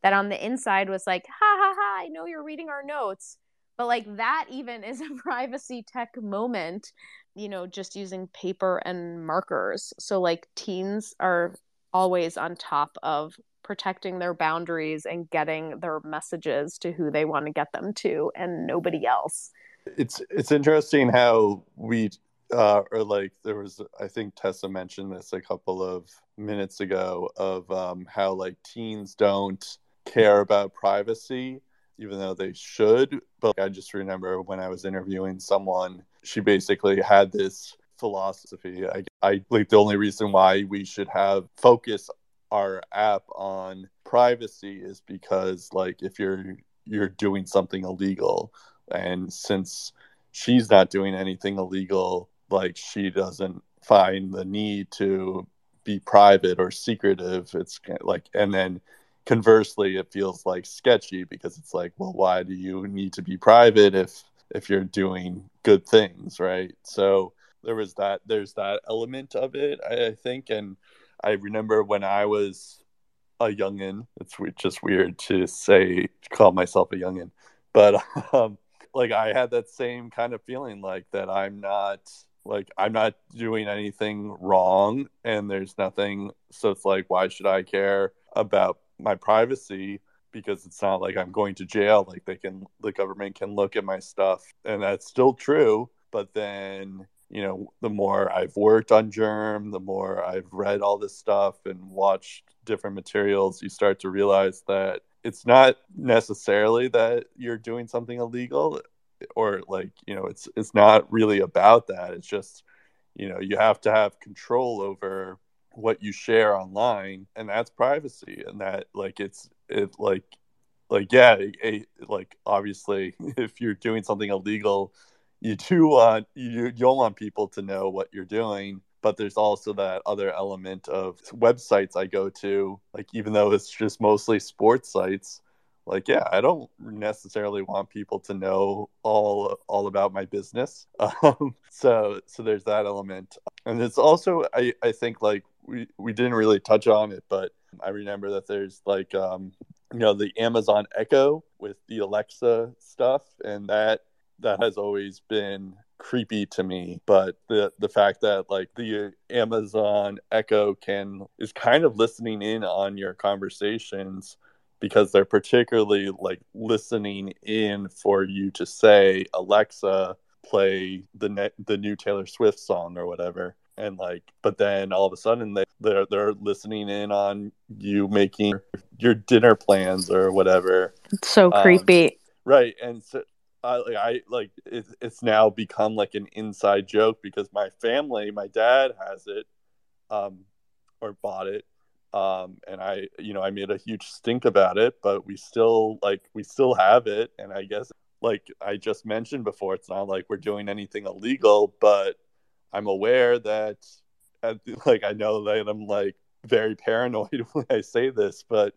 that on the inside was like, ha ha ha, I know you're reading our notes. But like that even is a (laughs) privacy tech moment, you know, just using paper and markers. So like teens are always on top of protecting their boundaries and getting their messages to who they want to get them to and nobody else. It's it's interesting how we uh, or like there was I think Tessa mentioned this a couple of minutes ago of um, how like teens don't care about privacy even though they should. But I just remember when I was interviewing someone, she basically had this philosophy. I, I like the only reason why we should have focus our app on privacy is because like if you're you're doing something illegal and since she's not doing anything illegal like she doesn't find the need to be private or secretive it's like and then conversely it feels like sketchy because it's like well why do you need to be private if if you're doing good things right so there was that there's that element of it i, I think and I remember when I was a youngin. It's just weird to say call myself a youngin, but (laughs) um, like I had that same kind of feeling, like that I'm not like I'm not doing anything wrong, and there's nothing. So it's like, why should I care about my privacy? Because it's not like I'm going to jail. Like they can, the government can look at my stuff, and that's still true. But then you know, the more I've worked on Germ, the more I've read all this stuff and watched different materials, you start to realize that it's not necessarily that you're doing something illegal or like, you know, it's it's not really about that. It's just, you know, you have to have control over what you share online and that's privacy and that like it's it like like yeah, like obviously (laughs) if you're doing something illegal you do want you you don't want people to know what you're doing but there's also that other element of websites I go to like even though it's just mostly sports sites like yeah I don't necessarily want people to know all all about my business. (laughs) Um, so so there's that element. And it's also I I think like we we didn't really touch on it but I remember that there's like um you know the Amazon Echo with the Alexa stuff and that that has always been creepy to me but the the fact that like the amazon echo can is kind of listening in on your conversations because they're particularly like listening in for you to say alexa play the ne- the new taylor swift song or whatever. And like but then all of a sudden they they're, they're listening in on you making your dinner plans or whatever. It's so creepy. um, right and so I like I like it, it's now become like an inside joke because my family, my dad has it, um, or bought it, um, and I, you know, I made a huge stink about it, but we still like we still have it, and I guess like I just mentioned before, it's not like we're doing anything illegal, but I'm aware that, (laughs) like, I know that I'm like very paranoid (laughs) when I say this, but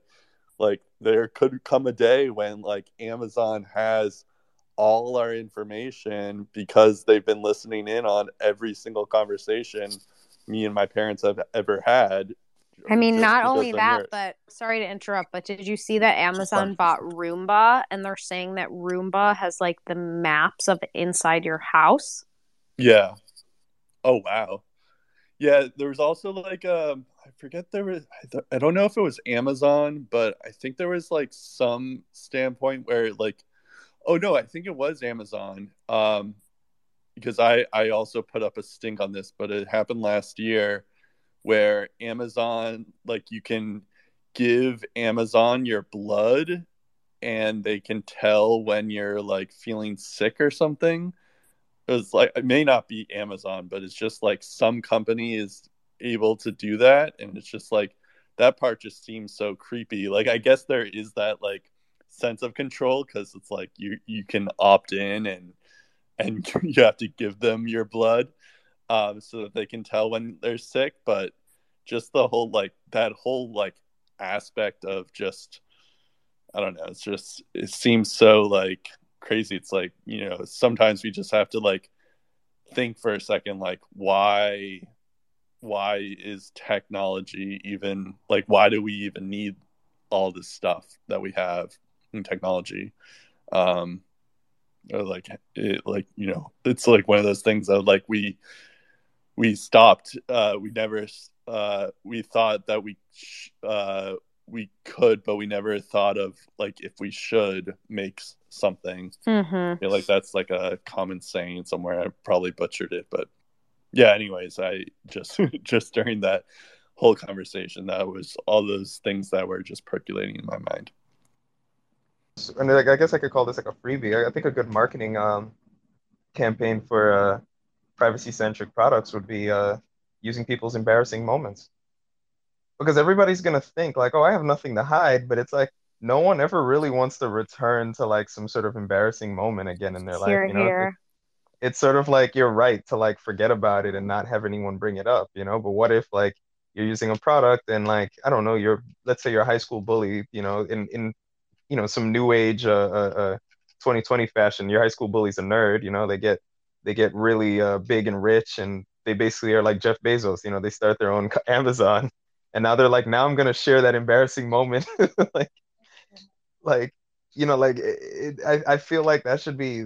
like there could come a day when like Amazon has all our information because they've been listening in on every single conversation me and my parents have ever had. I mean, not only that, yours. but sorry to interrupt, but did you see that Amazon bought Roomba and they're saying that Roomba has like the maps of inside your house? Yeah. Oh wow. Yeah, there was also like um I forget there was I th- I don't know if it was Amazon, but I think there was like some standpoint where like oh no, I think it was Amazon. Um because I I also put up a stink on this, but it happened last year where Amazon like you can give Amazon your blood and they can tell when you're like feeling sick or something it's like it may not be Amazon, but it's just like some company is able to do that, and it's just like that part just seems so creepy. Like I guess there is that like sense of control because it's like you you can opt in and and (laughs) you have to give them your blood um, so that they can tell when they're sick, but just the whole like that whole like aspect of just I don't know. It's just it seems so like crazy. It's like you know sometimes we just have to like think for a second like why why is technology even like why do we even need all this stuff that we have in technology um or like it like you know it's like one of those things that like we we stopped uh we never uh we thought that we sh- uh we could but we never thought of like if we should make something Mm-hmm. I feel like that's like a common saying somewhere. I probably butchered it, but yeah. Anyways, I just (laughs) just during that whole conversation, that was all those things that were just percolating in my mind. And like, I guess I could call this like a freebie. I, think a good marketing um, campaign for uh, privacy-centric products would be uh, using people's embarrassing moments. Because everybody's gonna think like, oh, I have nothing to hide, but it's like no one ever really wants to return to like some sort of embarrassing moment again in their life. Here, You know, here. it's sort of like you're right to like forget about it and not have anyone bring it up, you know. But what if like you're using a product and like I don't know, you're let's say you're a high school bully, you know, in in you know some new age uh, uh, uh 2020 fashion. Your high school bully's a nerd, you know. They get they get really uh, big and rich, and they basically are like Jeff Bezos. You know, they start their own (laughs) Amazon, and now they're like, now I'm gonna share that embarrassing moment, (laughs) like like you know, like it, it, I I feel like that should be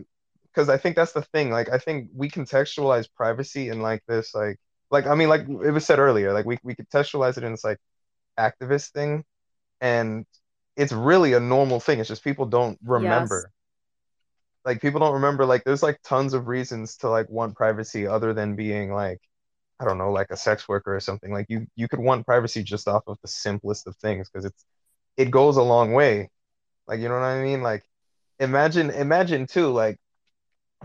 because I think that's the thing. Like I think we contextualize privacy in like this like like I mean like it was said earlier, like we we contextualize it in this like activist thing, and it's really a normal thing. It's just people don't remember. Like people don't remember like there's like tons of reasons to like want privacy other than being like I don't know, like a sex worker or something. Like you you could want privacy just off of the simplest of things because it's it goes a long way. Like you know what I mean? Like imagine imagine too like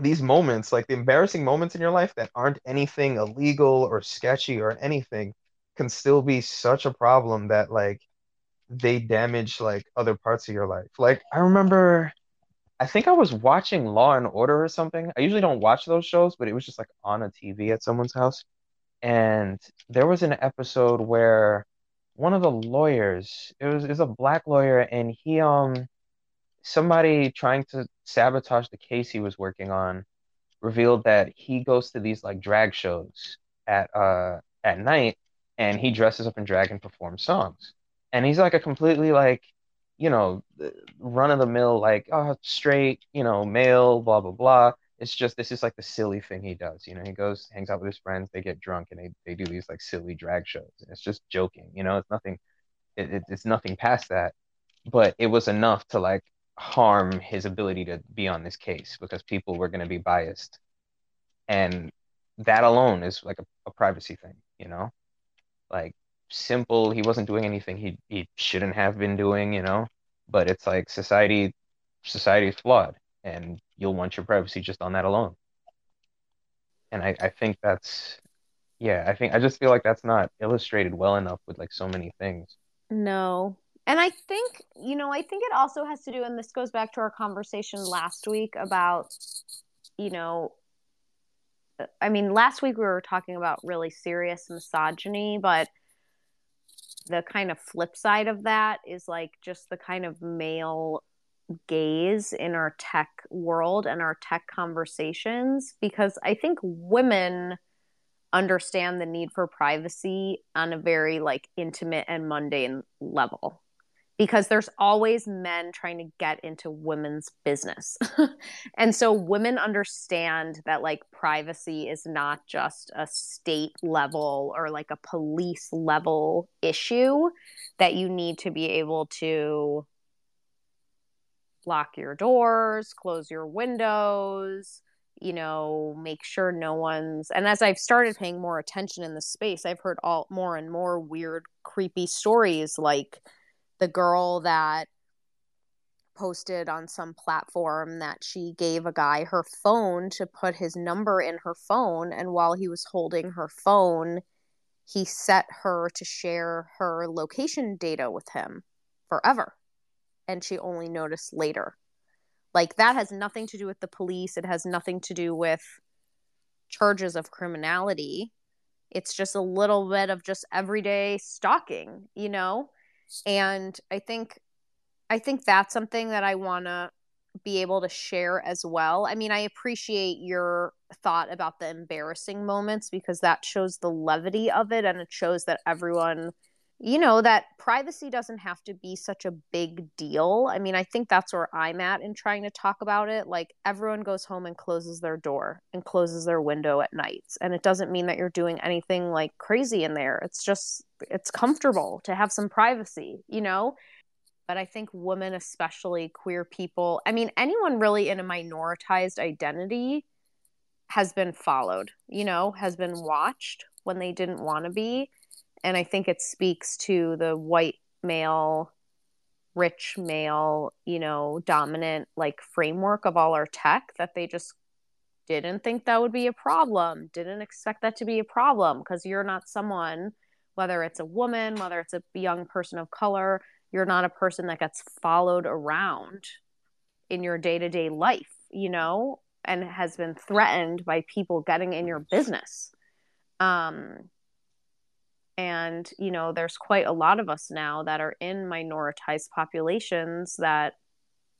these moments, like the embarrassing moments in your life that aren't anything illegal or sketchy or anything, can still be such a problem that like they damage like other parts of your life. Like I remember, I think I was watching Law and Order or something. I usually don't watch those shows, but it was just like on a TV at someone's house. And there was an episode where one of the lawyers, it was, it was a black lawyer, and he um somebody trying to sabotage the case he was working on revealed that he goes to these like drag shows at uh at night and he dresses up in drag and performs songs. And he's like a completely like, you know, run of the mill like oh straight, you know, male, blah blah blah. It's just this is like the silly thing he does. You know, he goes, hangs out with his friends, they get drunk and they, they do these like silly drag shows. And it's just joking, you know, it's nothing it, it, it's nothing past that. But it was enough to like harm his ability to be on this case because people were going to be biased. And that alone is like a, a privacy thing, you know? Like simple, he wasn't doing anything he he shouldn't have been doing, you know? But it's like society society is flawed and you'll want your privacy just on that alone. And I, I think that's yeah, I think I just feel like that's not illustrated well enough with like so many things. No. And I think, you know, I think it also has to do, and this goes back to our conversation last week about, you know, I mean, last week we were talking about really serious misogyny, but the kind of flip side of that is like just the kind of male gaze in our tech world and our tech conversations because I think women understand the need for privacy on a very like intimate and mundane level because there's always men trying to get into women's business. (laughs) and so women understand that like privacy is not just a state level or like a police level issue that you need to be able to lock your doors, close your windows, you know, make sure no one's. And as I've started paying more attention in the space, I've heard all more and more weird, creepy stories like the girl that posted on some platform that she gave a guy her phone to put his number in her phone. And while he was holding her phone, he set her to share her location data with him forever and she only noticed later. Like that has nothing to do with the police. It has nothing to do with charges of criminality. It's just a little bit of just everyday stalking, you know? And I think I think that's something that I want to be able to share as well. I mean, I appreciate your thought about the embarrassing moments because that shows the levity of it and it shows that everyone you know that privacy doesn't have to be such a big deal. I mean i think that's where i'm at in trying to talk about it. Like everyone goes home and closes their door and closes their window at nights. And it doesn't mean that you're doing anything like crazy in there. It's just it's comfortable to have some privacy you know? But i think women especially queer people i mean anyone really in a minoritized identity has been followed you know has been watched when they didn't want to be and I think it speaks to the white male, rich male, you know, dominant like framework of all our tech that they just didn't think that would be a problem, didn't expect that to be a problem because you're not someone, whether it's a woman, whether it's a young person of color, you're not a person that gets followed around in your day to day life, you know, and has been threatened by people getting in your business. Um, and you know there's quite a lot of us now that are in minoritized populations that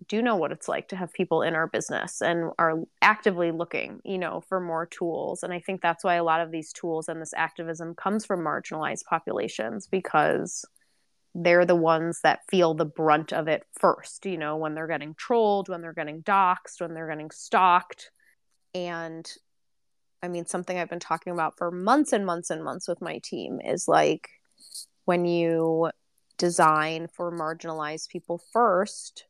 do know what it's like to have people in our business and are actively looking you know for more tools. And i think that's why a lot of these tools and this activism comes from marginalized populations because they're the ones that feel the brunt of it first you know when they're getting trolled when they're getting doxxed when they're getting stalked. And I mean, something I've been talking about for months and months and months with my team is like when you design for marginalized people first,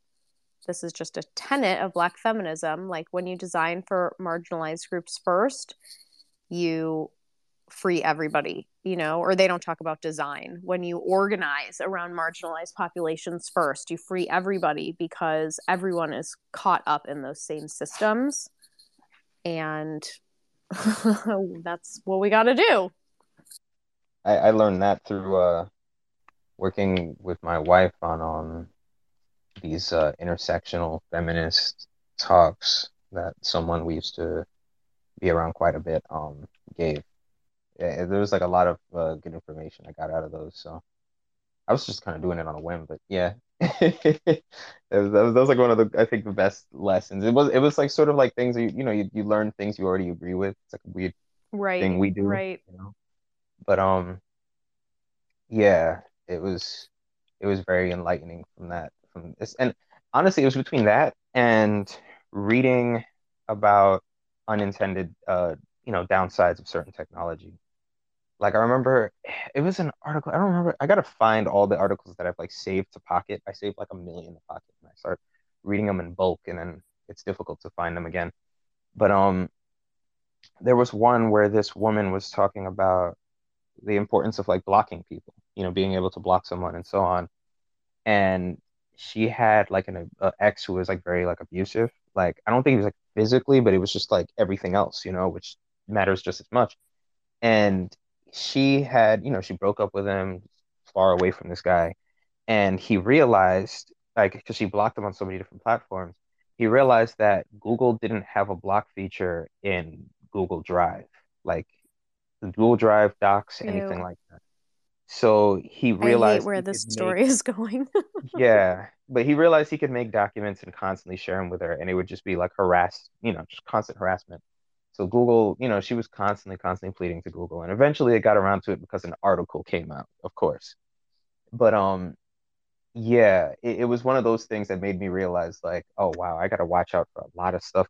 this is just a tenet of Black feminism. Like when you design for marginalized groups first, you free everybody, you know, or they don't talk about design. When you organize around marginalized populations first, you free everybody because everyone is caught up in those same systems. And (laughs) that's what we got to do. I, I learned that through uh, working with my wife on um, these uh, intersectional feminist talks that someone we used to be around quite a bit um, gave. Yeah, there was like a lot of uh, good information I got out of those. So I was just kind of doing it on a whim, but yeah, (laughs) that, was, that, was, that was like one of the I think the best lessons. It was it was like sort of like things you you know you, you learn things you already agree with. It's like a weird right thing we do, right? You know? But um, yeah, it was it was very enlightening from that from this, and honestly, it was between that and reading about unintended uh you know downsides of certain technology like I remember it was an article. I don't remember. I gotta find all the articles that I've like saved to Pocket. I saved like a million to Pocket, and I start reading them in bulk, and then it's difficult to find them again. But um, there was one where this woman was talking about the importance of like blocking people. You know, being able to block someone and so on. And she had like an ex who was like very like abusive. Like I don't think he was like physically, but it was just like everything else, you know, which matters just as much. And she had, you know, she broke up with him far away from this guy. And he realized, like, because she blocked him on so many different platforms, he realized that Google didn't have a block feature in Google Drive, like Google Drive, Docs, anything like that. So he realized where he this story make is going. (laughs) yeah, but he realized he could make documents and constantly share them with her, and it would just be like harass, you know, just constant harassment. So Google, you know, she was constantly, constantly pleading to Google, and eventually it got around to it because an article came out, of course. But um, yeah, it, it was one of those things that made me realize, like, oh wow, I gotta watch out for a lot of stuff.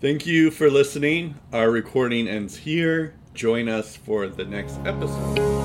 Thank you for listening. Our recording ends here. Join us for the next episode.